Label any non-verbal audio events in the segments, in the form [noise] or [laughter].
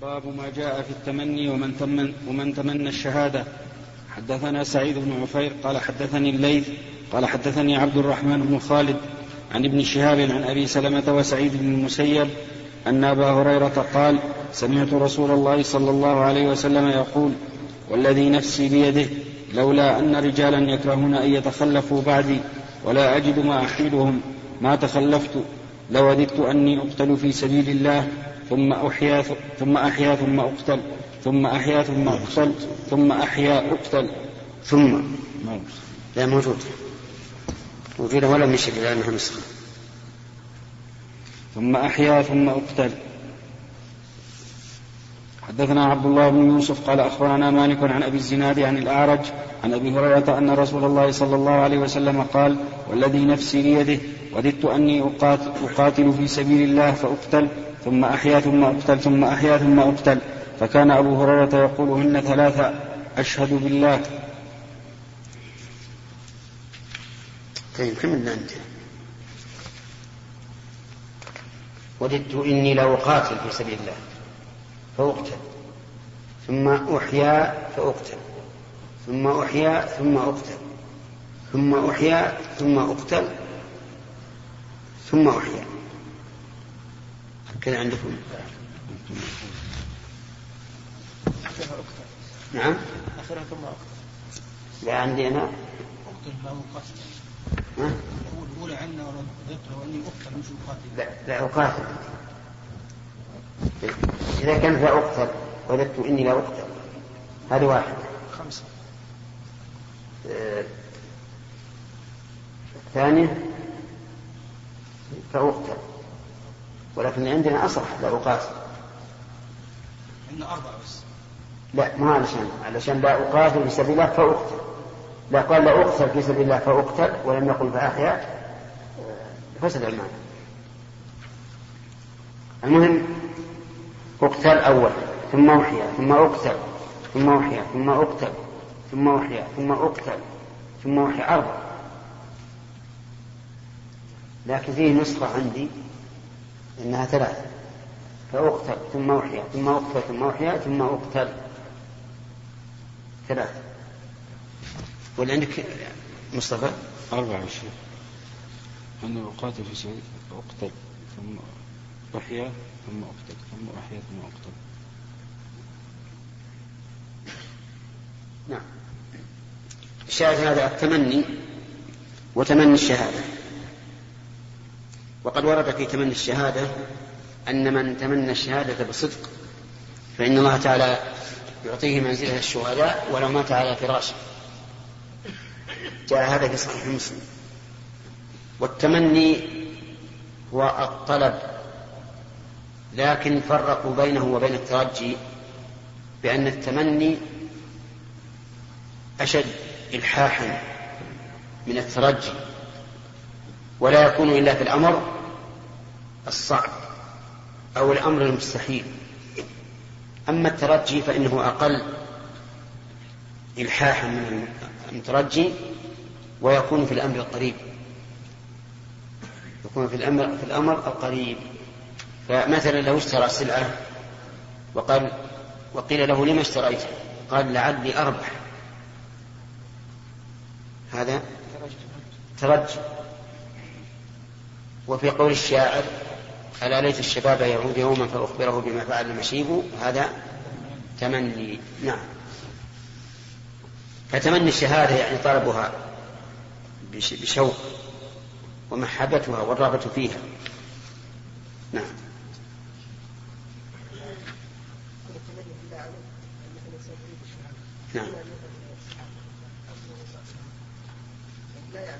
باب ما جاء في التمني ومن تمن ومن تمنى الشهادة. حدثنا سعيد بن عفير قال حدثني الليث قال حدثني عبد الرحمن بن خالد عن ابن شهاب عن أبي سلمة وسعيد بن المسيب أن أبا هريرة قال سمعت رسول الله صلى الله عليه وسلم يقول والذي نفسي بيده لولا أن رجالا يكرهون أن يتخلفوا بعدي ولا أجد ما أحيلهم ما تخلفت لوددت أني أقتل في سبيل الله ثم أحيا ثم أحيا ثم أقتل ثم أحيا ثم أقتل ثم أحيا أقتل ثم لا موجود. موجودة ولا شكل لأنها نسخة. ثم أحيا ثم أقتل. حدثنا عبد الله بن يوسف قال أخبرنا مالك عن أبي الزناد عن الأعرج عن أبي هريرة أن رسول الله صلى الله عليه وسلم قال والذي نفسي بيده وددت أني أقاتل في سبيل الله فأقتل ثم أحيا ثم أقتل ثم أحيا ثم أقتل. فكان أبو هريرة يقولهن ثلاثة أشهد بالله. طيب كم من أنت وددت إني لأقاتل في سبيل الله. فأقتل. ثم أحيا فأقتل. ثم أحيا ثم أقتل. ثم أحيا ثم أقتل. ثم أحيا. كذا عندكم؟ نعم. آخرها ثم أقتل لا عندي أنا. أقتل لا أقاتل الأولى عنا وذكر وأني أقتل مش أقاتل لا لا أقاتل. إذا كان فأقتل وددت إني لا أقتل. هذه واحدة خمسة. آه، الثانية فأقتل ولكن عندنا أصح لا أقاتل عندنا أربعة بس. لا ما علشان علشان لا أقاتل في سبيل الله فأقتل. لا قال لا أقتل في سبيل الله فأقتل ولم يقل فأحيا. فسد المعنى المهم أقتل أول ثم أحيا ثم أقتل ثم أحيا ثم أقتل ثم أحيا ثم أقتل ثم أحيا. أربع لكن فيه نسخة عندي. إنها ثلاثة فأقتل ثم أحيا ثم أقتل ثم أحيا ثم أقتل. ثلاثة واللي عندك مصطفى؟ أربعة شيخ أنا أقاتل في سبيل أقتل ثم أحيا ثم أقتل ثم أحيا ثم أقتل. نعم. الشاهد هذا التمني وتمني الشهادة. وقد ورد في تمني الشهادة أن من تمنى الشهادة بصدق فإن الله تعالى يعطيه منزلة الشهداء ولو مات على فراشه. جاء هذا في صحيح مسلم. والتمني هو الطلب لكن فرقوا بينه وبين الترجي بأن التمني أشد إلحاحا من الترجي. ولا يكون إلا في الأمر الصعب أو الأمر المستحيل. أما الترجي فإنه أقل إلحاحا من المترجي ويكون في الأمر القريب. يكون في الأمر في الأمر القريب. فمثلا لو اشترى سلعة وقال وقيل له لما اشتريت؟ قال لعلي أربح. هذا ترجي. وفي قول الشاعر ألا ليت الشباب يعود يوما فأخبره بما فعل المشيب؟ هذا تمني نعم. فتمني الشهادة يعني طلبها بشوق ومحبتها والرغبة فيها. نعم. نعم.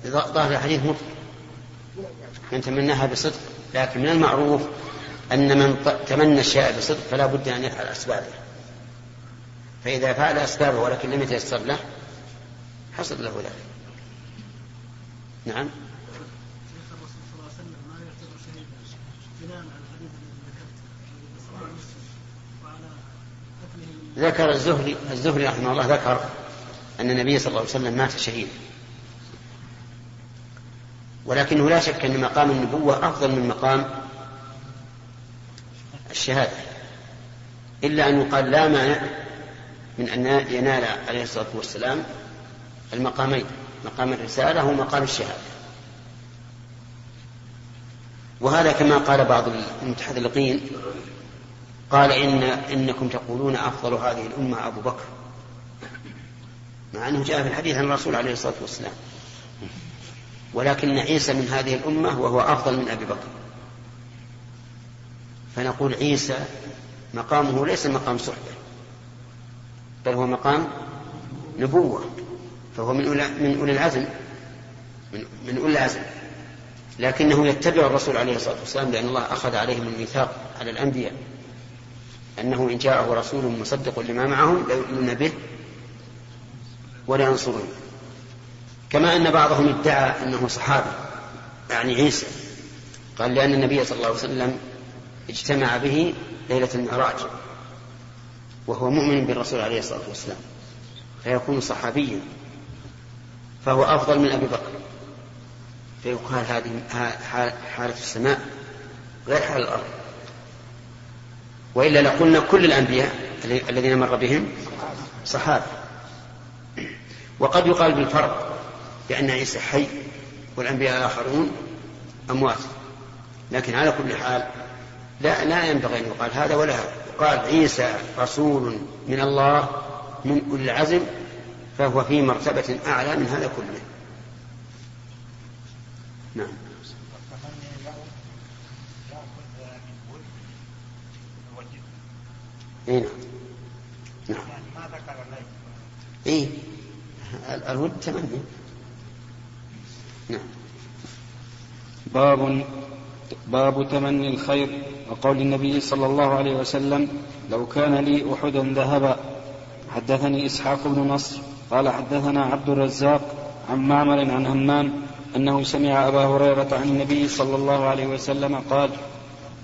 ظاهر الحديث مطلق. من تمناها بصدق لكن من المعروف أن من تمنى الشيء بصدق فلا بد أن يفعل أسبابه. فإذا فعل أسبابه ولكن لم يتيسر له حصل له ذلك. نعم. ذكر الزهري الزهري رحمه الله ذكر أن النبي صلى الله عليه وسلم مات شهيدا. ولكنه لا شك أن مقام النبوة أفضل من مقام الشهادة. إلا أن يقال لا مانع من أن ينال عليه الصلاة والسلام المقامين مقام الرسالة ومقام الشهادة. وهذا كما قال بعض المتحذلقين قال إن إنكم تقولون أفضل هذه الأمة أبو بكر. مع أنه جاء في الحديث عن الرسول عليه الصلاة والسلام. ولكن عيسى من هذه الأمة وهو أفضل من أبي بكر. فنقول عيسى مقامه ليس مقام صحبة بل هو مقام نبوة فهو من أولى من أولي العزم من, من أولي العزم. لكنه يتبع الرسول عليه الصلاة والسلام لأن الله أخذ عليهم الميثاق على الأنبياء. أنه إن جاءه رسول مصدق لما معهم ليؤمنون به ولينصرون كما أن بعضهم ادعى أنه صحابي يعني عيسى. قال لأن النبي صلى الله عليه وسلم اجتمع به ليلة المعراج وهو مؤمن بالرسول عليه الصلاة والسلام فيكون صحابيا فهو أفضل من أبي بكر. فيقال هذه حالة السماء غير حال الأرض. وإلا لقلنا كل الأنبياء الذين مر بهم صحابة وقد يقال بالفرق بأن عيسى حي والأنبياء الآخرون أموات. لكن على كل حال لا لا ينبغي أن يقال هذا ولا هذا. يقال عيسى رسول من الله من أولي العزم فهو في مرتبة أعلى من هذا كله. نعم. اي نعم. نعم. ذكر اي الود تمني نعم باب باب تمني الخير وقول النبي صلى الله عليه وسلم لو كان لي أحد ذهبا. حدثني إسحاق بن نصر قال حدثنا عبد الرزاق عن معمر عن همام أنه سمع أبا هريرة عن النبي صلى الله عليه وسلم قال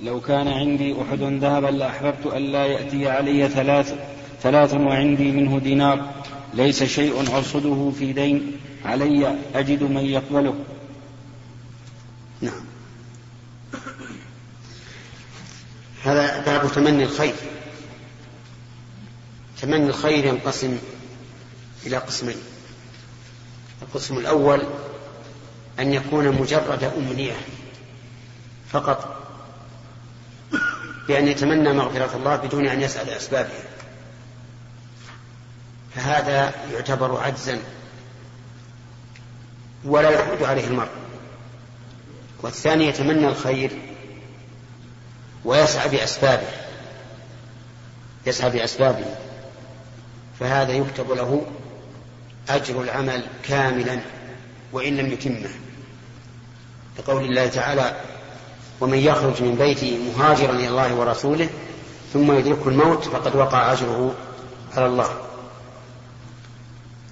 لو كان عندي أحد ذهبا لأحببت ألا يأتي علي ثلاث ثلاث وعندي منه دينار ليس شيء أرصده في دين علي أجد من يقبله. نعم. هذا باب تمني الخير. تمني الخير ينقسم إلى قسمين. القسم الأول أن يكون مجرد أمنية فقط بأن يتمنى مغفرة الله بدون أن يسأل أسبابها فهذا يعتبر عجزا ولا يحمد عليه المرء. والثاني يتمنى الخير ويسعى بأسبابه يسعى بأسبابه فهذا يكتب له أجر العمل كاملا وإن لم يتمه. لقول الله تعالى ومن يخرج من بيته مهاجرا إلى الله ورسوله ثم يدركه الموت فقد وقع أجره على الله.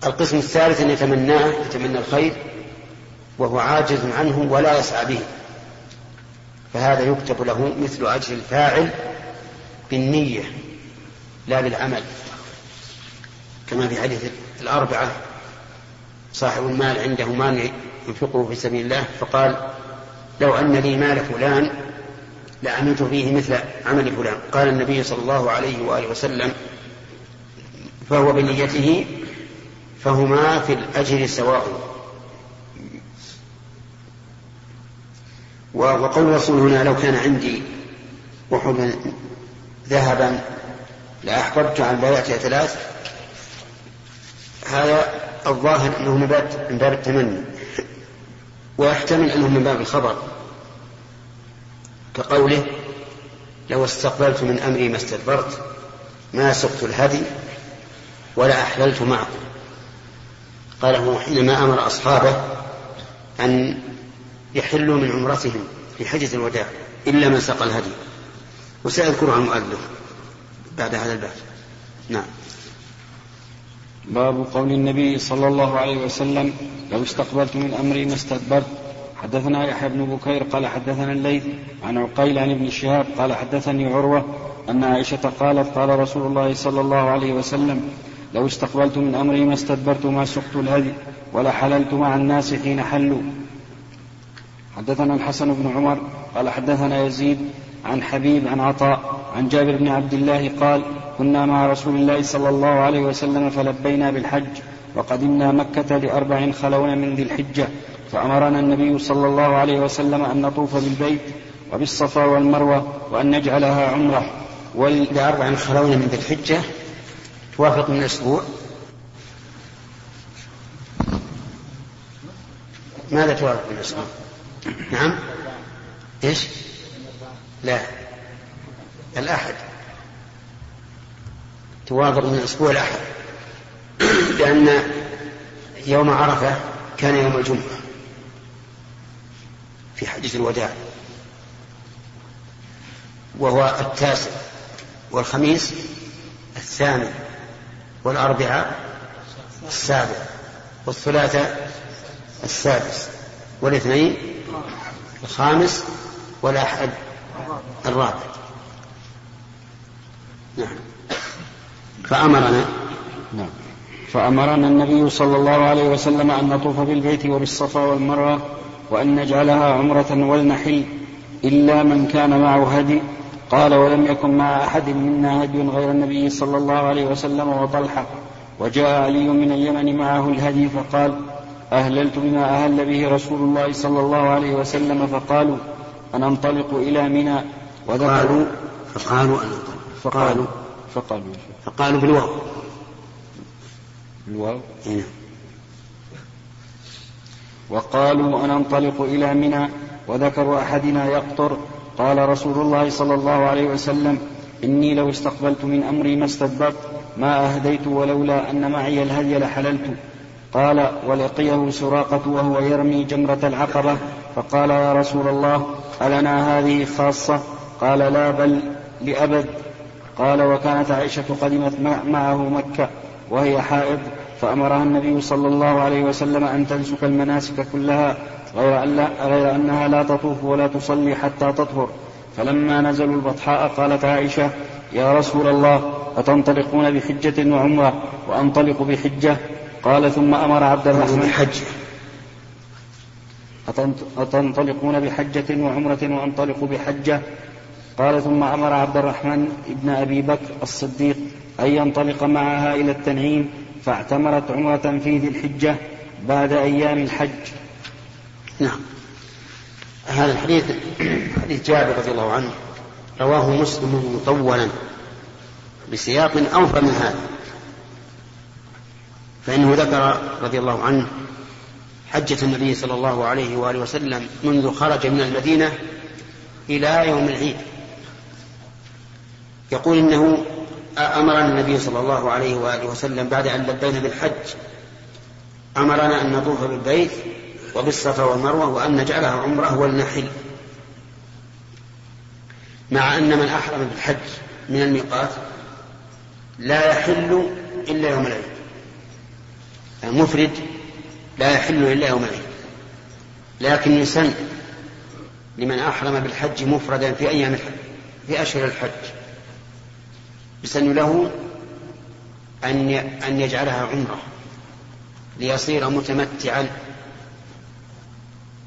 القسم الثالث أن يتمناه يتمنى الخير وهو عاجز عنه ولا يسعى به. فهذا يكتب له مثل أجر الفاعل بالنية لا بالعمل. كما في حديث الأربعة صاحب المال عنده مال ينفقه في سبيل الله فقال لو أن لي مال فلان لعملت فيه مثل عمل فلان. قال النبي صلى الله عليه وآله وسلم فهو بنيته فهما في الأجر سواء. وقول الرسول هنا لو كان عندي وحدا ذهبا لأحببت عن بيعته ثلاث هذا الظاهر أنه من باب من باب التمني. ويحتمل أنه من باب الخبر. كقوله لو استقبلت من أمري ما استدبرت ما سقت الهدي ولا أحللت معكم قاله حينما أمر أصحابه أن يحلوا من عمرتهم في حجة الوداع إلا من سقى الهدي. وسيذكرها المؤلف بعد هذا الباب نعم. باب قول النبي صلى الله عليه وسلم لو استقبلت من أمري ما استدبرت. حدثنا يحيى بن بكير قال حدثنا الليث عن عقيل عن ابن شهاب قال حدثني عروة أن عائشة قالت قال رسول الله صلى الله عليه وسلم لو استقبلت من أمري ما استدبرت ما سقت الهدي ولا حللت مع الناس حين حلوا. حدثنا الحسن بن عمر قال حدثنا يزيد عن حبيب عن عطاء عن جابر بن عبد الله قال كنا مع رسول الله صلى الله عليه وسلم فلبينا بالحج وقدمنا مكة لأربع خلون من ذي الحجة فأمرنا النبي صلى الله عليه وسلم أن نطوف بالبيت وبالصفا والمروة وأن نجعلها عمرة. لأربع خلون من ذي الحجة؟ توافق من أسبوع؟ ماذا توافق من أسبوع؟ نعم. إيش؟ لا. الأحد. توافق من أسبوع الأحد. [clears throat] لأن يوم عرفة كان يوم الجمعة. في حجة الوداع. وهو التاسع. والخميس الثامن. والأربعاء السابع. والثلاثاء السادس. والاثنين الخامس والأحد الرابع. نعم. فأمرنا. نعم. فأمرنا النبي صلى الله عليه وسلم أن نطوف بالبيت وبالصفا والمروة وأن نجعلها عمرة ولنحل إلا من كان معه هدي. قال ولم يكن مع أحد منا هدي غير النبي صلى الله عليه وسلم وطلحة. وجاء علي من اليمن معه الهدي فقال أهللت بما أهل به رسول الله صلى الله عليه وسلم فقالوا أننطلق إلى منى وذكروا فقالوا أن فقالوا فقالوا فقالوا بالواو. بالواو؟ نعم وقالوا أننطلق إلى منى وذكر أحدنا يقطر. قال رسول الله صلى الله عليه وسلم إني لو استقبلت من أمري ما استدبرت ما أهديت ولولا أن معي الهدي لحللت. قال ولقيه سراقة وهو يرمي جمرة العقبة. فقال يا رسول الله ألنا هذه خاصة؟ قال لا بل لأبد. قال وكانت عائشة قدمت معه مكة وهي حائض فأمرها النبي صلى الله عليه وسلم أن تنسك المناسك كلها غير, أن لا غير أنها لا تطوف ولا تصلي حتى تطهر. فلما نزلوا البطحاء قالت عائشة يا رسول الله أتنطلقون بحجة وعمرة؟ وأنطلق بحجة؟ قال ثم أمر عبد الرحمن بحجة أتنطلقون بحجة وعمرة وأنطلق بحجة. قال ثم أمر عبد الرحمن ابن أبي بكر الصديق أن ينطلق معها إلى التنعيم فاعتمرت عمرة في ذي الحجة بعد أيام الحج. نعم. هذا الحديث حديث جابر رضي الله عنه رواه مسلم مطولا بسياق أوفى من هذا. فإنه ذكر رضي الله عنه حجة النبي صلى الله عليه وآله وسلم منذ خرج من المدينة إلى يوم العيد. يقول إنه أمرنا النبي صلى الله عليه وآله وسلم بعد أن لبينا بالحج أمرنا أن نطوف بالبيت وبالصفا والمروة وأن نجعلها عمرة والنحل مع أن من أحرم بالحج من الميقات لا يحل إلا يوم العيد. المفرد لا يحل إلا يوم العيد. لكن يسن لمن أحرم بالحج مفردا في أيام الحج في أشهر الحج يسن له أن أن يجعلها عمرة ليصير متمتعا.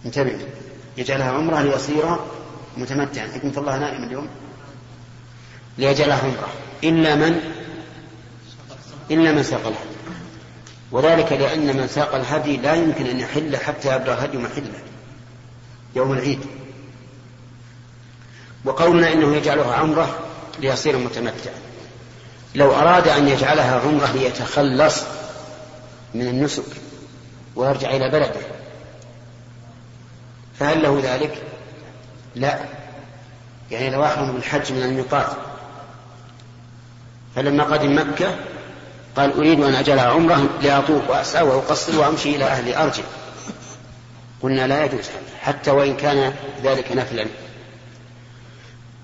انتبه يجعلها عمرة ليصير متمتعا. حكمة الله نائم اليوم؟ ليجعلها عمرة. إلا من؟ إلا من ساق الهدي وذلك لأن من ساق الهدي لا يمكن أن يحل حتى يبلغ هدي محله يوم العيد. وقولنا إنه يجعلها عمرة ليصير متمتعا. لو أراد أن يجعلها عمرة ليتخلص من النسك ويرجع إلى بلده فهل له ذلك؟ لا. يعني لو أحرم بالحج من الميقات فلما قدم مكة قال أريد أن أجعلها عمرة لأطوف وأسعى وأقصر وأمشي إلى أهلي أرجع. قلنا لا يجوز هذا حتى وإن كان ذلك نفلا.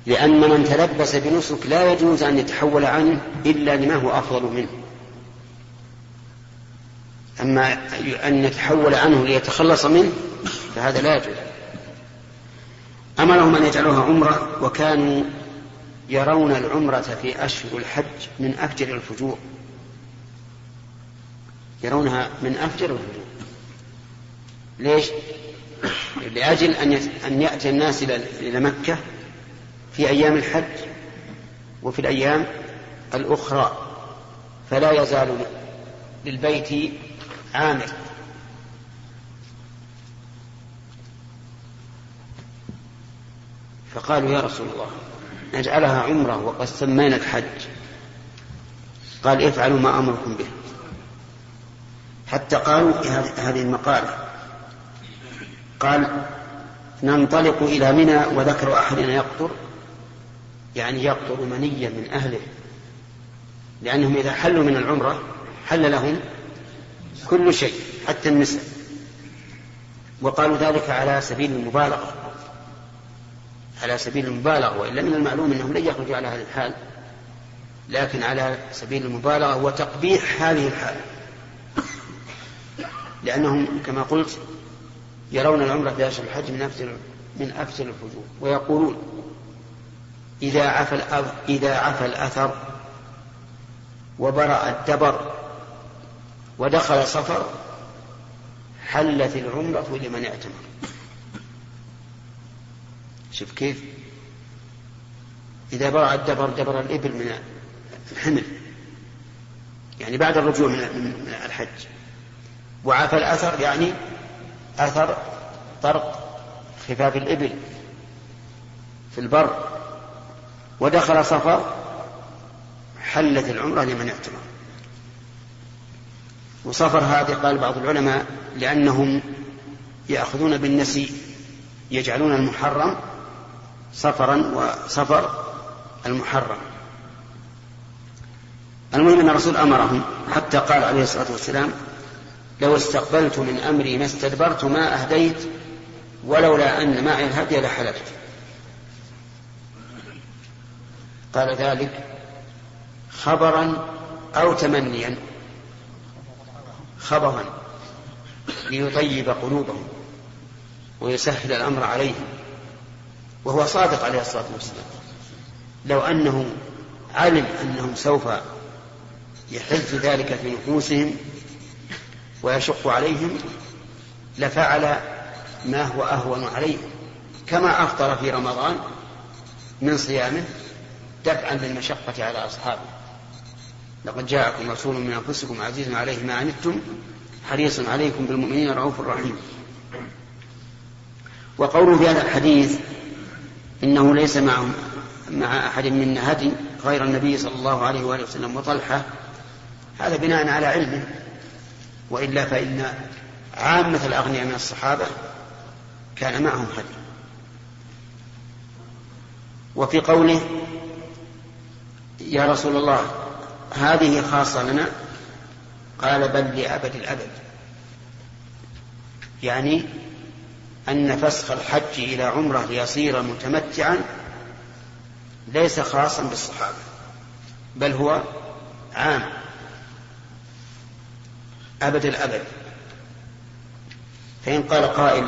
لأن من تلبس بنسك لا يجوز أن يتحول عنه إلا لما هو أفضل منه. أما أن يتحول عنه ليتخلص منه فهذا لا يجوز. أمرهم أن يجعلوها عمرة وكانوا يرون العمرة في أشهر الحج من أفجر الفجور يرونها من أفجر الفجور ليش؟ لأجل أن أن يأتي الناس إلى مكة في أيام الحج وفي الأيام الأخرى. فلا يزال للبيت عامر فقالوا يا رسول الله نجعلها عمرة وقد سمينا الحج. قال افعلوا ما أمركم به. حتى قالوا هذه المقالة. قال ننطلق إلى منى وذكر أحدنا يقطر. يعني يقطر منيا من أهله. لأنهم إذا حلوا من العمرة حل لهم كل شيء حتى النساء. وقالوا ذلك على سبيل المبالغة. على سبيل المبالغة. وإلا من المعلوم أنهم لن يخرجوا على هذه الحال لكن على سبيل المبالغة وتقبيح هذه الحال لأنهم كما قلت يرون العمرة في أشهر الحج من أفضل من أفضل الفجور ويقولون إذا عفى إذا عفى الأثر وبرأ الدبر ودخل صفر حلت العمرة لمن اعتمر. شوف كيف؟ إذا برأ الدبر دبر الإبل من الحمل. يعني بعد الرجوع من الحج. وعفى الأثر يعني أثر طرق خفاف الإبل في البر. ودخل صفر حلت العمرة لمن اعتمر. وصفر هذه قال بعض العلماء لأنهم يأخذون بالنسي يجعلون المحرم صفرا وصفر المحرم. المهم أن الرسول أمرهم حتى قال عليه الصلاة والسلام لو استقبلت من أمري ما استدبرت ما أهديت ولولا أن معي الهدي لحلفت. قال ذلك خبرا أو تمنيا. خبرا ليطيب قلوبهم ويسهل الأمر عليهم. وهو صادق عليه الصلاة والسلام. لو أنه علم أنهم سوف يحز ذلك في نفوسهم ويشق عليهم لفعل ما هو أهون عليهم كما أفطر في رمضان من صيامه دفعا للمشقة على أصحابه. لقد جاءكم رسول من أنفسكم عزيز عليه ما عنتم حريص عليكم بالمؤمنين رؤوف رحيم. وقوله في هذا الحديث إنه ليس معهم مع أحد منا هدي غير النبي صلى الله عليه وآله وسلم وطلحة هذا بناء على علمه. وإلا فإن عامة الأغنياء من الصحابة كان معهم هدي وفي قوله يا رسول الله هذه خاصة لنا؟ قال بل لأبد الأبد. يعني أن فسخ الحج إلى عمرة ليصير متمتعا ليس خاصا بالصحابة بل هو عام. أبد الأبد. فإن قال قائل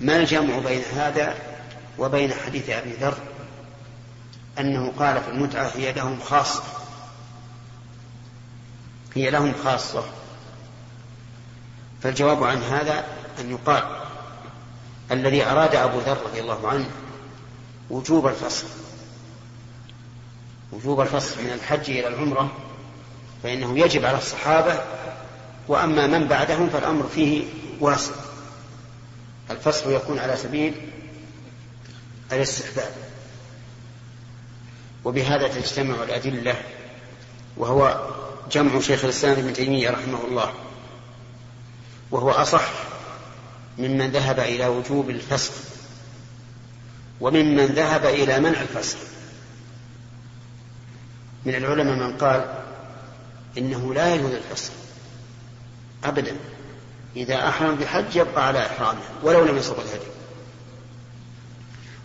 ما الجمع بين هذا وبين حديث أبي ذر؟ أنه قال في المتعة هي لهم خاصة. هي لهم خاصة. فالجواب عن هذا أن يقال الذي أراد أبو ذر رضي الله عنه وجوب الفصل وجوب الفصل من الحج إلى العمرة فإنه يجب على الصحابة وأما من بعدهم فالأمر فيه واسع. الفصل يكون على سبيل الاستحباب. وبهذا تجتمع الأدلة وهو جمع شيخ الإسلام ابن تيمية رحمه الله. وهو أصح ممن ذهب إلى وجوب الفسخ وممن ذهب إلى منع الفسخ. من العلماء من قال إنه لا يجوز الفسخ. أبدا. إذا أحرم بحج يبقى على إحرامه ولو لم يسق الهدي.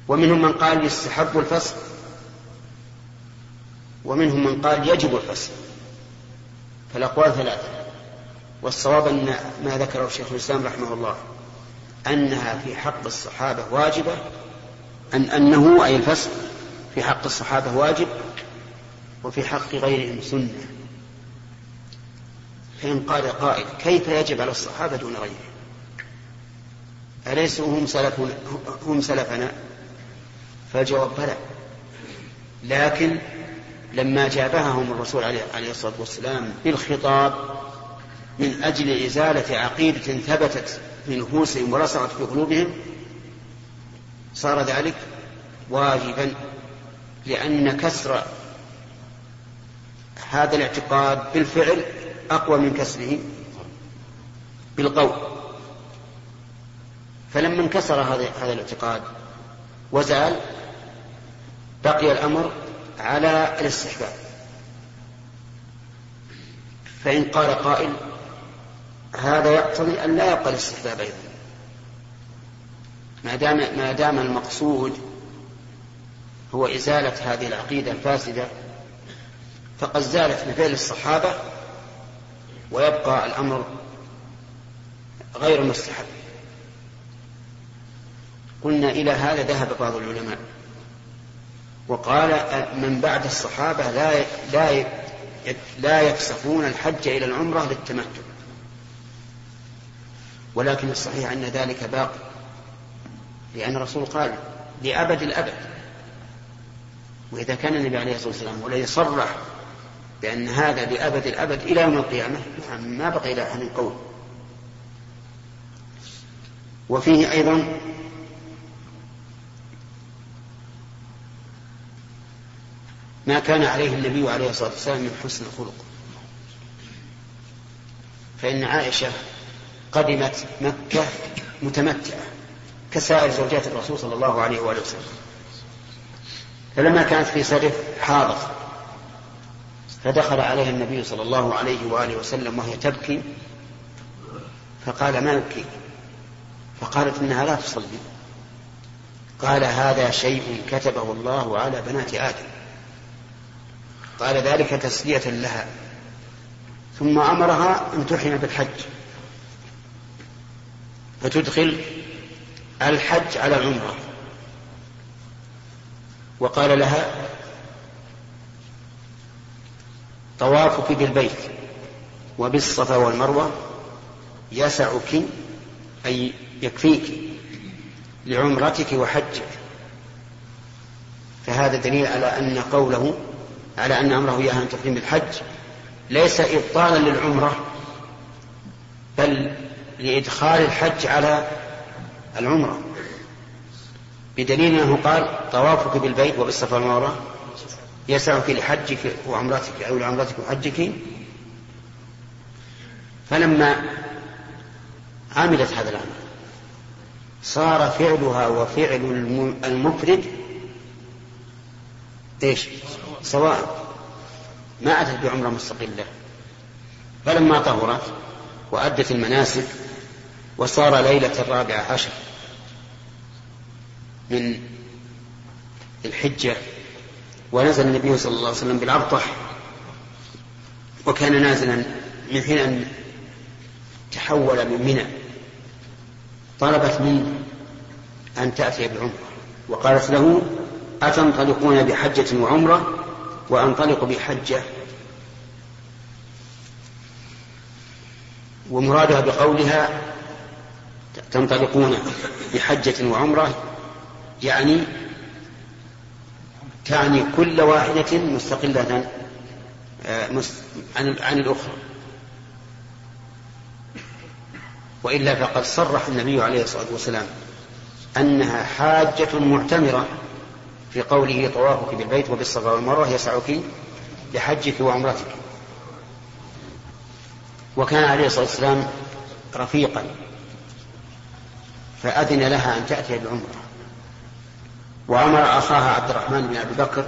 ومنهم من قال يستحب الفسخ ومنهم من قال يجب الفسخ فالأقوال ثلاثة. والصواب أن ما ذكره شيخ الإسلام رحمه الله أنها في حق الصحابة واجبة أن أنه أي الفسخ في حق الصحابة واجب وفي حق غيرهم سنة. فإن قال قائل كيف يجب على الصحابة دون غيرهم أليسوا هم سلفنا هم سلفنا؟ فالجواب بلى. لكن لما جابههم الرسول عليه الصلاة والسلام بالخطاب من أجل إزالة عقيدة ثبتت في نفوسهم ورسخت في قلوبهم صار ذلك واجبا لأن كسر هذا الاعتقاد بالفعل أقوى من كسره بالقول. فلما انكسر هذا هذا الاعتقاد وزال بقي الأمر على الاستحباب. فإن قال قائل هذا يقتضي أن لا يبقى الاستحباب أيضا. ما دام ما دام المقصود هو إزالة هذه العقيدة الفاسدة فقد زالت بفعل الصحابة ويبقى الأمر غير مستحب. قلنا إلى هذا ذهب بعض العلماء وقال من بعد الصحابة لا لا لا يفسخون الحج إلى العمرة للتمتع ولكن الصحيح أن ذلك باقي لأن الرسول قال لأبد الأبد. وإذا كان النبي عليه الصلاة والسلام والذي صرح بأن هذا لأبد الأبد إلى يوم القيامة. ما بقي إلى أحد قول وفيه أيضا ما كان عليه النبي عليه الصلاة والسلام من حسن الخلق. فإن عائشة قدمت مكة متمتعة كسائر زوجات الرسول صلى الله عليه وآله وسلم. فلما كانت في سرف حاضت. فدخل عليها النبي صلى الله عليه وآله وسلم وهي تبكي فقال ما يبكي فقالت إنها لا تصلي. قال هذا شيء كتبه الله على بنات آدم. قال ذلك تسلية لها. ثم أمرها أن تحرم بالحج. فتدخل الحج على العمرة. وقال لها طوافك بالبيت وبالصفا والمروة يسعك أي يكفيك لعمرتك وحجك. فهذا دليل على أن قوله على أن أمره إياها أن تحرم بالحج ليس إبطالا للعمرة بل لإدخال الحج على العمرة. بدليل أنه قال طوافك بالبيت وبالصفا والمروة يسعك لحجك وعمرتك أو لعمرتك وحجك. فلما عملت هذا العمل صار فعلها وفعل المفرد إيش؟ سواء ما أتت بعمرة مستقلة فلما طهرت وأدت المناسك وصار ليلة الرابعة عشر من الحجة ونزل النبي صلى الله عليه وسلم بالأبطح وكان نازلا من حين أن تحول من منى طلبت منه أن تأتي بعمرة وقالت له أتنطلقون بحجة وعمرة؟ وأنطلق بحجة. ومرادها بقولها تنطلقون بحجة وعمرة يعني تعني كل واحدة مستقلة آه، عن الأخرى. وإلا فقد صرح النبي عليه الصلاة والسلام أنها حاجة معتمرة في قوله طوافك بالبيت وبالصفا والمروة يسعك لحجك وعمرتك. وكان عليه الصلاة والسلام رفيقا فأذن لها أن تأتي بالعمرة. وأمر أخاها عبد الرحمن بن أبي بكر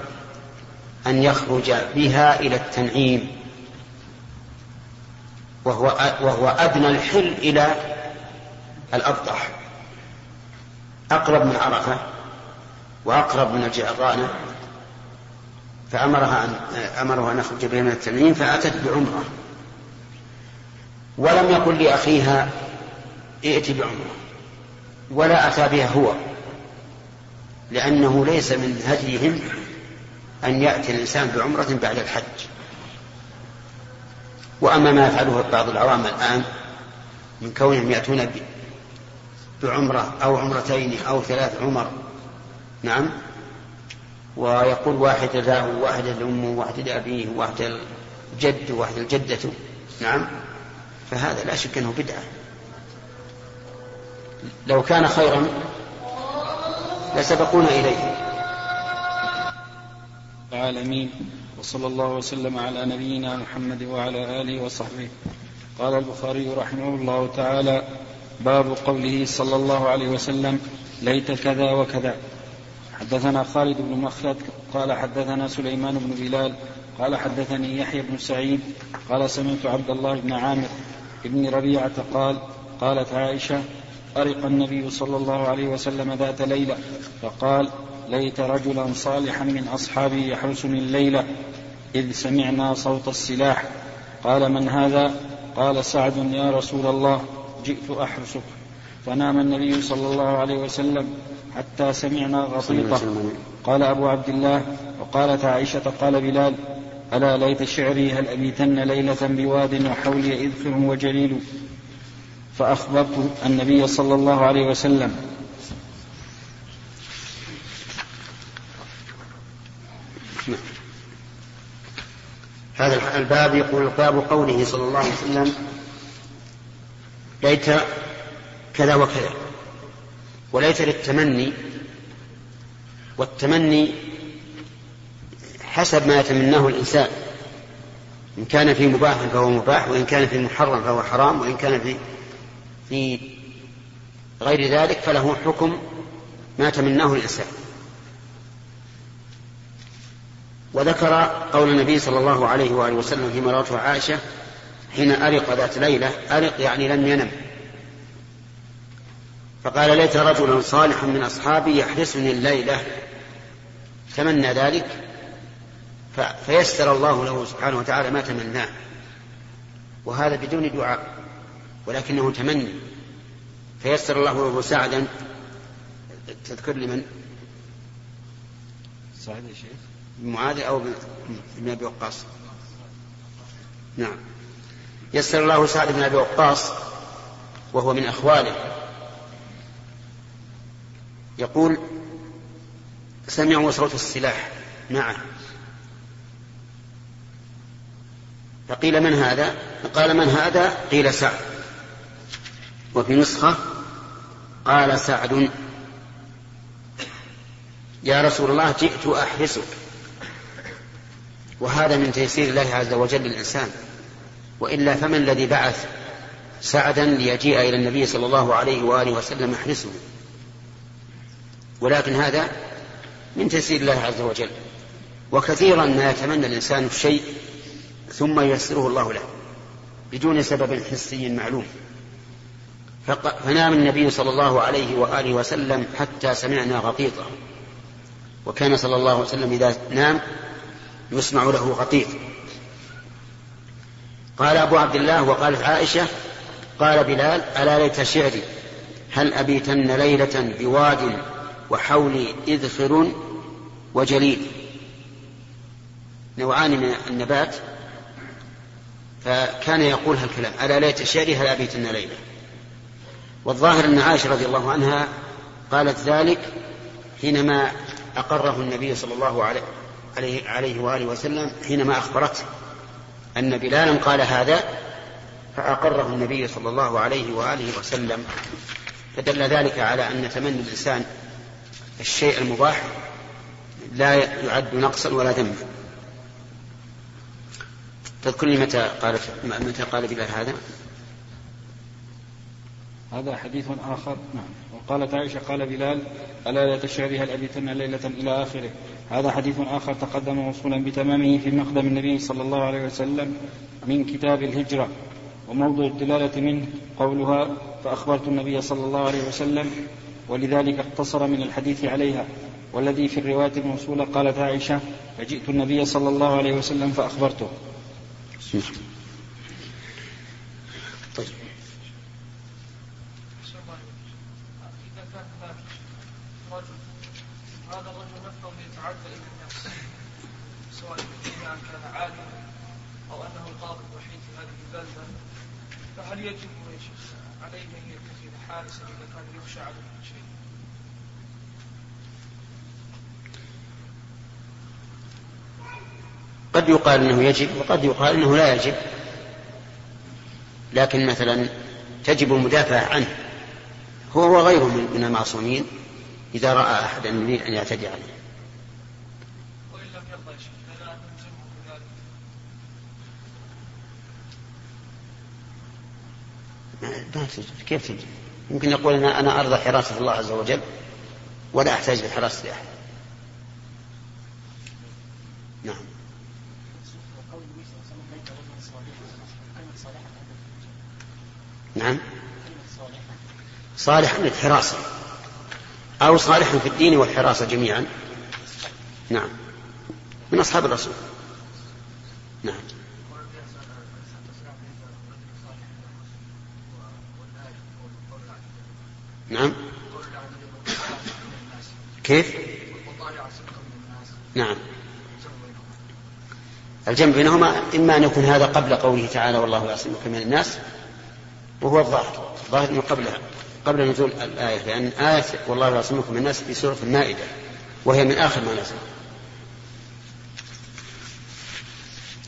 أن يخرج بها إلى التنعيم وهو وهو أدنى الحل إلى الأبطح أقرب من عرفة وأقرب من الجعرانة. فأمرها أن أمرها أن يخرج بها من التنعيم فأتت بعمرة. ولم يقل لأخيها ائت بعمرة ولا أتى بها هو. لأنه ليس من هديهم أن يأتي الإنسان بعمرة بعد الحج. وأما ما يفعله بعض العوام الآن من كونهم يأتون بعمرة أو عمرتين أو ثلاث عمر نعم ويقول واحدة له واحدة لأمه واحدة لأبيه واحدة الجد واحدة الجدة نعم فهذا لا شك أنه بدعة. لو كان خيرا لسبقونا إليه. العالمين وصلى الله وسلم على نبينا محمد وعلى آله وصحبه. قال البخاري رحمه الله تعالى باب قوله صلى الله عليه وسلم ليت كذا وكذا. حدثنا خالد بن مخلد قال حدثنا سليمان بن بلال قال حدثني يحيى بن سعيد قال سمعت عبد الله بن عامر بن ربيعة قال قالت عائشة أرق النبي صلى الله عليه وسلم ذات ليلة فقال ليت رجلا صالحا من أصحابي يحرسني الليلة إذ سمعنا صوت السلاح. قال من هذا؟ قال سعد يا رسول الله جئت أحرسك. فنام النبي صلى الله عليه وسلم حتى سمعنا غطيطة. قال أبو عبد الله وقالت عائشة قال بلال ألا ليت شعري هل أبيتن ليلة بواد وحولي إذخر وجليل؟ فأخبرت النبي صلى الله عليه وسلم. هذا الباب يقول باب قوله صلى الله عليه وسلم ليت كذا وكذا وليت للتمني والتمني حسب ما يتمناه الإنسان. إن كان في مباح فهو مباح وإن كان في محرم فهو حرام وإن كان في في غير ذلك فله حكم ما تمناه الإنسان. وذكر قول النبي صلى الله عليه وآله وسلم في مراته عائشة حين أرق ذات ليلة أرق يعني لم ينم. فقال ليت رجلا صالحا من أصحابي يحرسني الليلة. تمنى ذلك؟ فيسر الله له سبحانه وتعالى ما تمناه. وهذا بدون دعاء. ولكنه تمني. فيسر الله له سعدا. تذكر لمن؟ سعد يا شيخ. معاذ أو بن أبي وقاص. نعم. يسر الله سعد بن أبي وقاص وهو من أخواله. يقول سمعوا صوت السلاح. معه فقيل من هذا؟ قال من هذا؟ قيل سعد. وفي نسخة قال سعد يا رسول الله جئت أحرسك. وهذا من تيسير الله عز وجل للإنسان. وإلا فمن الذي بعث سعدا ليجيء إلى النبي صلى الله عليه وآله وسلم يحرسه ولكن هذا من تيسير الله عز وجل. وكثيرا ما يتمنى الإنسان الشيء ثم ييسره الله له بدون سبب حسي معلوم. فنام النبي صلى الله عليه وآله وسلم حتى سمعنا غطيطة. وكان صلى الله عليه وسلم إذا نام يسمع له غطيط. قال أبو عبد الله وقالت عائشة قال بلال ألا ليت شعري؟ هل أبيتن ليلة بواد وحولي إذخر وجليل؟ نوعان من النبات. فكان يقول هالكلام ألا ليت شعري هل أبيتن ليلة؟ والظاهر أن عائشة رضي الله عنها قالت ذلك حينما أقره النبي صلى الله عليه عليه, وآله وسلم حينما أخبرته أن بلالا قال هذا فأقره النبي صلى الله عليه وآله وسلم فدل ذلك على أن تمني الإنسان الشيء المباح لا يعد نقصا ولا ذنبا تذكر لي متى قالت متى قال بلال هذا؟ هذا حديث آخر. نعم. وقالت عائشة قال بلال ألا لا تشعري هل أبيتن ليلة إلى آخره. هذا حديث آخر تقدم موصولا بتمامه في مقدم النبي صلى الله عليه وسلم من كتاب الهجرة وموضع الدلالة منه قولها فأخبرت النبي صلى الله عليه وسلم ولذلك اقتصر من الحديث عليها. والذي في الرواية الموصولة قالت عائشة فجئت النبي صلى الله عليه وسلم فأخبرته. طيب. هذا الرجل يتعدى إلى سواء كان أو انه القاضي الوحيد في هذه البلده فهل يجب يا شيخ عليه ان يتخذ حارسا اذا كان يخشى عليه شيء؟ قد يقال إنه يجب وقد يقال إنه لا يجب لكن مثلا تجب المدافعه عنه هو وغيره من المعصومين إذا رأى أحدا يريد أن يعتدي عليه. ما كيف تجب يمكن يقول أنا أنا أرضى حراسة الله عز وجل ولا أحتاج لحراسه احد نعم. قول صالحا للحراسه أو صالحا في الدين والحراسة جميعا. نعم. من أصحاب الرسول. نعم. نعم. كيف؟ نعم. الجمع بينهما إما أن يكون هذا قبل قوله تعالى والله يعصمك من الناس وهو الظاهر. الظاهر أنه قبلها. قبل نزول الآية لأن آية والله يعصمك من الناس في سورة المائدة وهي من آخر ما نزل.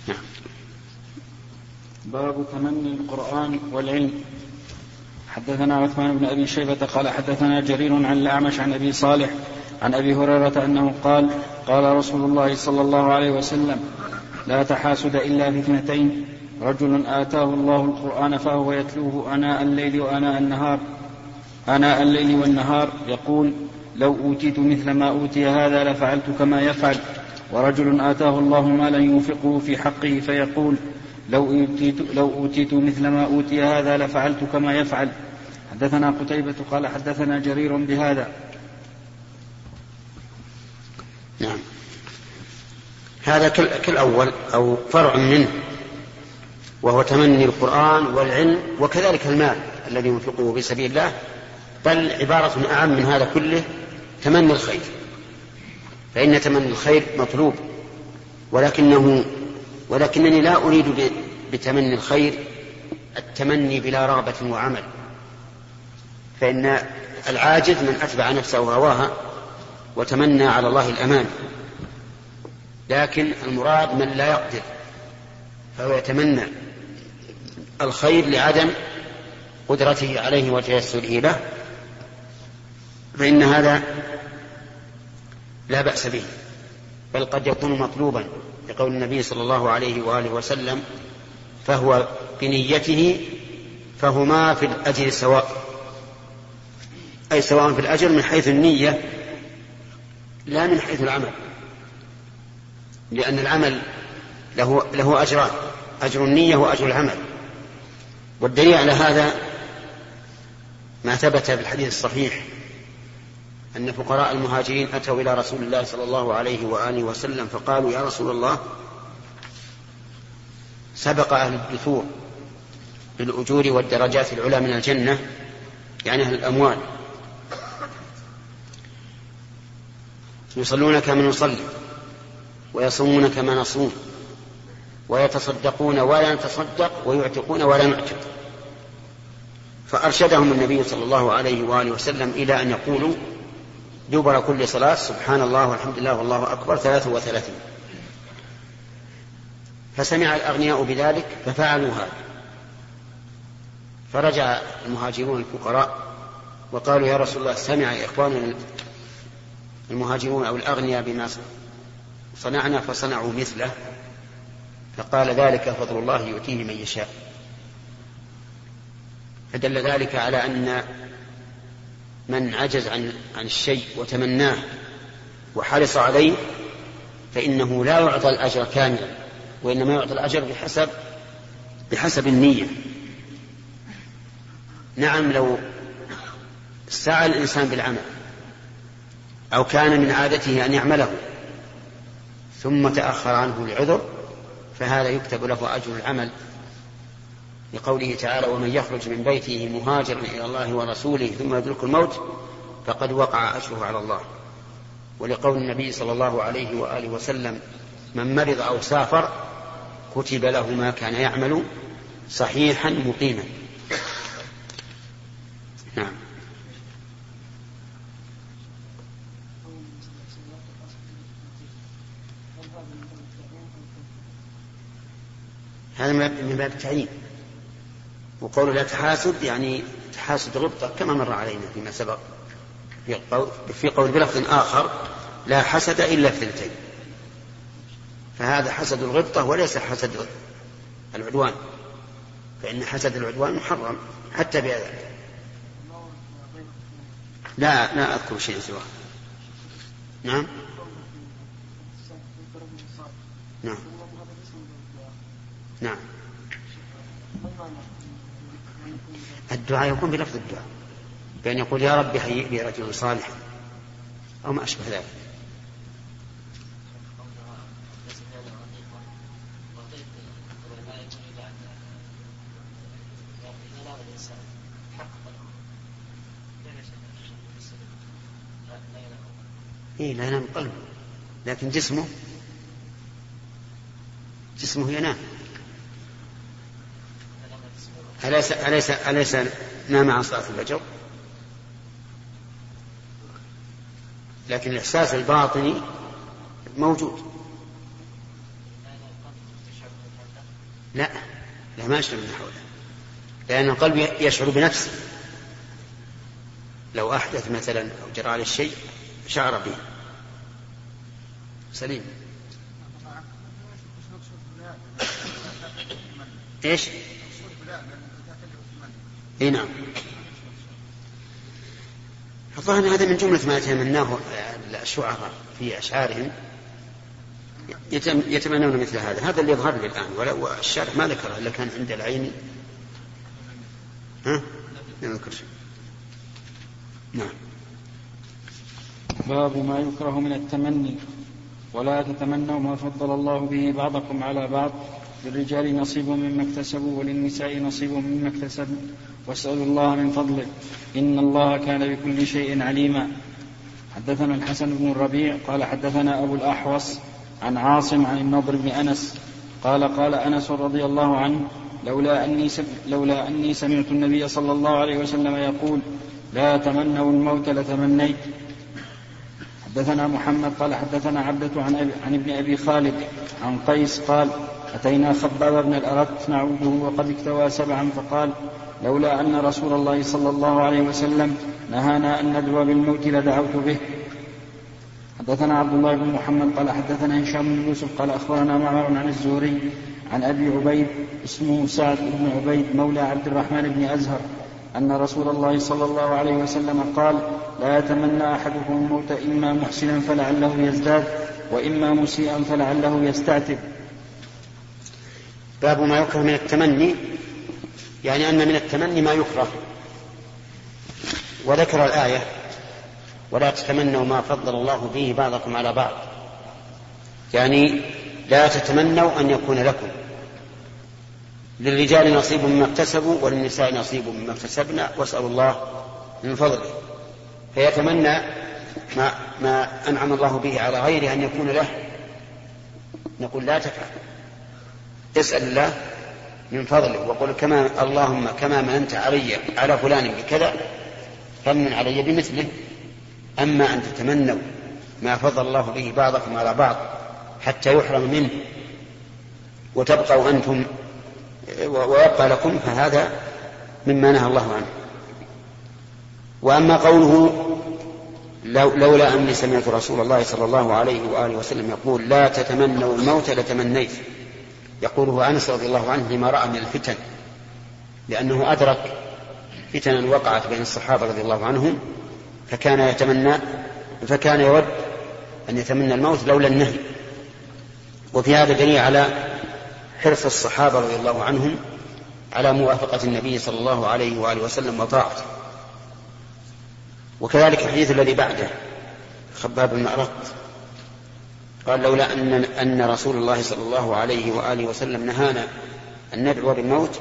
نعم. باب تمني القرآن والعلم. حدثنا عثمان بن أبي شيبة قال حدثنا جرير عن الأعمش عن أبي صالح عن أبي هريرة أنه قال قال رسول الله صلى الله عليه وسلم لا تحاسد إلا في اثنتين. رجل آتاه الله القرآن فهو يتلوه آناء الليل وآناء النهار آناء الليل والنهار يقول لو أوتيت مثل ما أوتي هذا لفعلت كما يفعل. ورجل آتاه الله مالا ينفقه في حقه فيقول لو أوتيت, لو أوتيت مثل ما أوتي هذا لفعلت كما يفعل. حدثنا قتيبة قال حدثنا جرير بهذا. نعم. هذا كالأول أو فرع منه وهو تمني القرآن والعلم وكذلك المال الذي ينفقه في سبيل الله. بل عبارة أعم من هذا كله تمني الخير. فإن تمني الخير مطلوب. ولكنه ولكنني لا أريد بتمني الخير التمني بلا رغبة وعمل. فإن العاجز من أتبع نفسه هواها وتمنى على الله الأمان. لكن المراد من لا يقدر فهو يتمنى الخير لعدم قدرته عليه وتيسره له. فإن هذا لا بأس به بل قد يكون مطلوبا لقول النبي صلى الله عليه وآله وسلم فهو بنيته فهما في الأجر سواء أي سواء في الأجر من حيث النية لا من حيث العمل لأن العمل له له أجران أجر النية وأجر العمل. والدليل على هذا ما ثبت في الحديث الصحيح أن فقراء المهاجرين أتوا إلى رسول الله صلى الله عليه وآله وسلم فقالوا يا رسول الله سبق أهل الدثور بالأجور والدرجات العلى من الجنة يعني أهل الأموال. يصلون كما نصلي ويصومون كما نصوم ويتصدقون ولا نتصدق ويعتقون ولا نعتق. فأرشدهم النبي صلى الله عليه وآله وسلم إلى أن يقولوا دبر كل صلاة سبحان الله والحمد لله والله أكبر ثلاث وثلاثين. فسمع الأغنياء بذلك ففعلوا هذا فرجع المهاجرون الفقراء وقالوا يا رسول الله سمع إخواننا المهاجرون أو الأغنياء بما صنعنا فصنعوا مثله فقال ذلك فضل الله يؤتيه من يشاء. فدل ذلك على أن من عجز عن عن الشيء وتمناه وحرص عليه فإنه لا يعطى الأجر كاملا وإنما يعطى الأجر بحسب بحسب النية. نعم لو سعى الإنسان بالعمل أو كان من عادته أن يعمله ثم تأخر عنه لعذر فهذا يكتب له أجر العمل. لقوله تعالى ومن يخرج من بيته مهاجرا إلى الله ورسوله ثم يدرك الموت فقد وقع أجره على الله. ولقول النبي صلى الله عليه وآله وسلم من مرض أو سافر كتب له ما كان يعمل صحيحا مقيما. نعم. هذا من باب التعيين. وقوله لا تحاسد يعني تحاسد غبطة كما مر علينا فيما سبق في قول, في بلفظ آخر لا حسد إلا اثنتين. فهذا حسد الغبطة وليس حسد العدوان. فإن حسد العدوان محرم حتى بأذى. لا لا أذكر شيئا سواه. نعم؟ نعم. نعم. الدعاء يكون بلفظ الدعاء بأن يقول يا رب هيئ لي رجلا صالحا أو ما أشبه ذلك. إيه لا ينام قلبه لكن جسمه جسمه ينام. أليس أليس أليس نام عن صلاة الفجر؟ لكن الإحساس الباطني موجود. لا لا ما يشعر من حوله. لأن القلب يشعر بنفسه. لو أحدث مثلا أو جرى عليه الشيء شعر به. سليم. إيش؟ إي نعم. الظاهر هذا من جملة ما يتمناه الشعراء في أشعارهم. يتمنون مثل هذا. هذا اللي يظهر لي الآن. والشارع ما ذكره إلا كان عند العين. ها؟ لا نذكر شيء. نعم. باب ما يكره من التمني. ولا تتمنوا ما فضل الله به بعضكم على بعض. للرجال نصيب مما اكتسبوا وللنساء نصيب مما اكتسبوا واسألوا الله من فضله. إن الله كان بكل شيء عليما. حدثنا الحسن بن الربيع. قال حدثنا أبو الأحوص عن عاصم عن النضر بن أنس. قال قال أنس رضي الله عنه لولا أني, لولا أني سمعت النبي صلى الله عليه وسلم يقول لا تمنوا الموت لتمنيت. حدثنا محمد قال حدثنا عبدة عن, عن ابن أبي خالد عن قيس قال أتينا خباب بن الأرت نعوده وقد اكتوى سبعا فقال لولا أن رسول الله صلى الله عليه وسلم نهانا أن ندعو بالموت لدعوت به. حدثنا عبد الله بن محمد قال حدثنا هشام بن يوسف قال أخبرنا معمر عن الزهري عن أبي عبيد اسمه سعد بن عبيد مولى عبد الرحمن بن أزهر أن رسول الله صلى الله عليه وسلم قال لا يتمنى أحدكم الموت إما محسنا فلعله يزداد وإما مسيئا فلعله يستعتب. باب ما يكره من التمني يعني أن من التمني ما يكره. وذكر الآية ولا تتمنوا ما فضل الله به بعضكم على بعض. يعني لا تتمنوا أن يكون لكم. للرجال نصيب مما اكتسبوا وللنساء نصيب مما اكتسبنا واسألوا الله من فضله. فيتمنى ما, ما أنعم الله به على غيره أن يكون له. نقول لا تفعل. اسأل الله من فضله وقل كما اللهم كما مننت علي على فلان بكذا فمن علي بمثله. أما أن تتمنوا ما فضل الله به بعضكم على بعض حتى يحرم منه وتبقوا أنتم ويبقى لكم فهذا مما نهى الله عنه. وأما قوله لولا أني سمعت رسول الله صلى الله عليه وآله وسلم يقول لا تتمنوا الموت لتمنيت يقوله أنس رضي الله عنه لما رأى من الفتن لأنه أدرك فتنا وقعت بين الصحابة رضي الله عنهم فكان يتمنى فكان يود أن يتمنى الموت لولا النهي. وفي هذا دليل على حرص الصحابة رضي الله عنهم على موافقة النبي صلى الله عليه وآله وسلم وطاعته. وكذلك الحديث الذي بعده خباب بن أرط قال لولا أن أن رسول الله صلى الله عليه وآله وسلم نهانا أن ندعو بالموت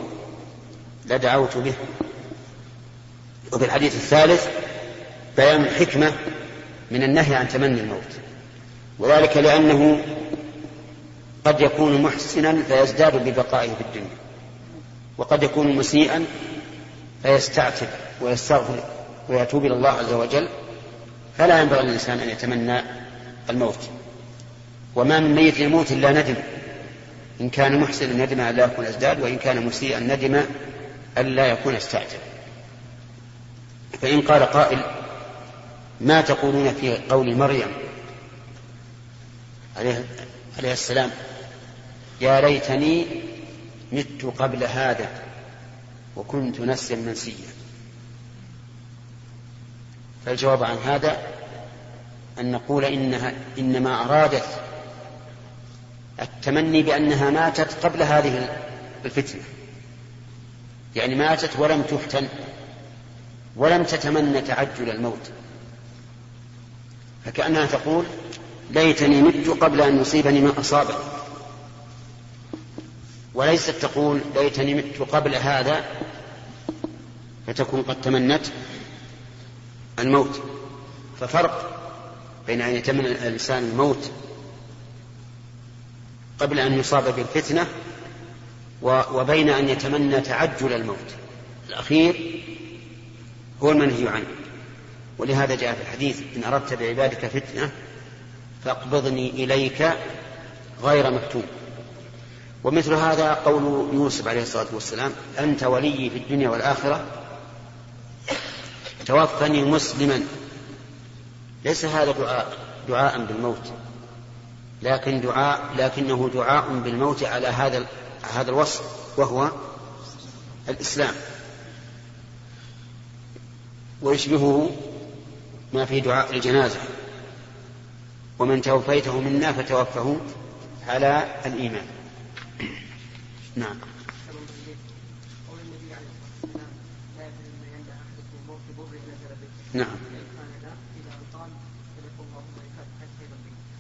لدعوت به. وفي الحديث الثالث بيان الحكمة من النهي عن تمني الموت. وذلك لأنه قد يكون محسنا فيزداد ببقائه في الدنيا. وقد يكون مسيئا فيستعتب ويستغفر ويتوب إلى الله عز وجل. فلا ينبغي للإنسان أن يتمنى الموت. وما من ميت يموت إلا ندم. إن كان محسنا ندم أن لا يكون أزداد وإن كان مسيئا ندم أن لا يكون استعجل فإن قال قائل ما تقولون في قول مريم عليه, عليه السلام يا ليتني مت قبل هذا وكنت نسيا منسيا. فالجواب عن هذا أن نقول إنها إنما أرادت التمني بأنها ماتت قبل هذه الفتنة. يعني ماتت ولم تفتن ولم تتمنى تعجل الموت. فكأنها تقول ليتني مت قبل أن يصيبني ما أصابني. وليست تقول ليتني مت قبل هذا فتكون قد تمنت الموت. ففرق بين أن يتمنى الإنسان الموت قبل أن يصاب بالفتنة وبين أن يتمنى تعجل الموت. الأخير هو المنهي عنه. ولهذا جاء في الحديث إن أردت بعبادك فتنة فاقبضني إليك غير مفتون ومثل هذا قول يوسف عليه الصلاة والسلام أنت ولي في الدنيا والآخرة توفني مسلما. ليس هذا دعاء دعاء بالموت. لكن دعاء لكنه دعاء بالموت على هذا هذا الوصف وهو الإسلام. ويشبهه ما في دعاء الجنازة. ومن توفيته منا فتوفه على الإيمان. نعم. نعم.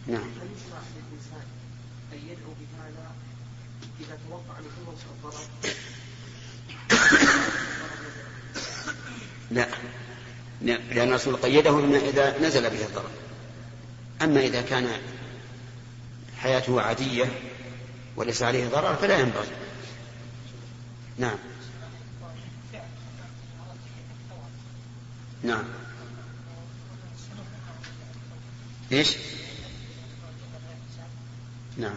نعم. هل للإنسان أن يدعو بهذا إذا توقع الضرر لا. لأن الرسول قيده بما إذا نزل به الضرر. أما إذا كان حياته عادية وليس عليه ضرر فلا ينبغي. نعم. نعم. إيش؟ نعم.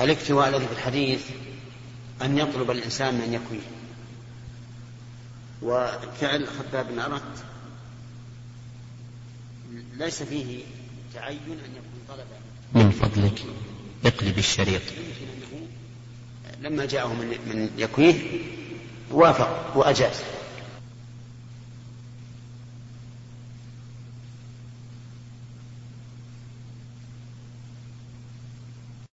الاكتواء الذي في الحديث أن يطلب الإنسان من يكويه وفعل خباب بن أرت ليس فيه تعين أن يكون طلبا. من فضلك. اقلب الشريط. لما جاءه من, من يكويه وافق وأجاز.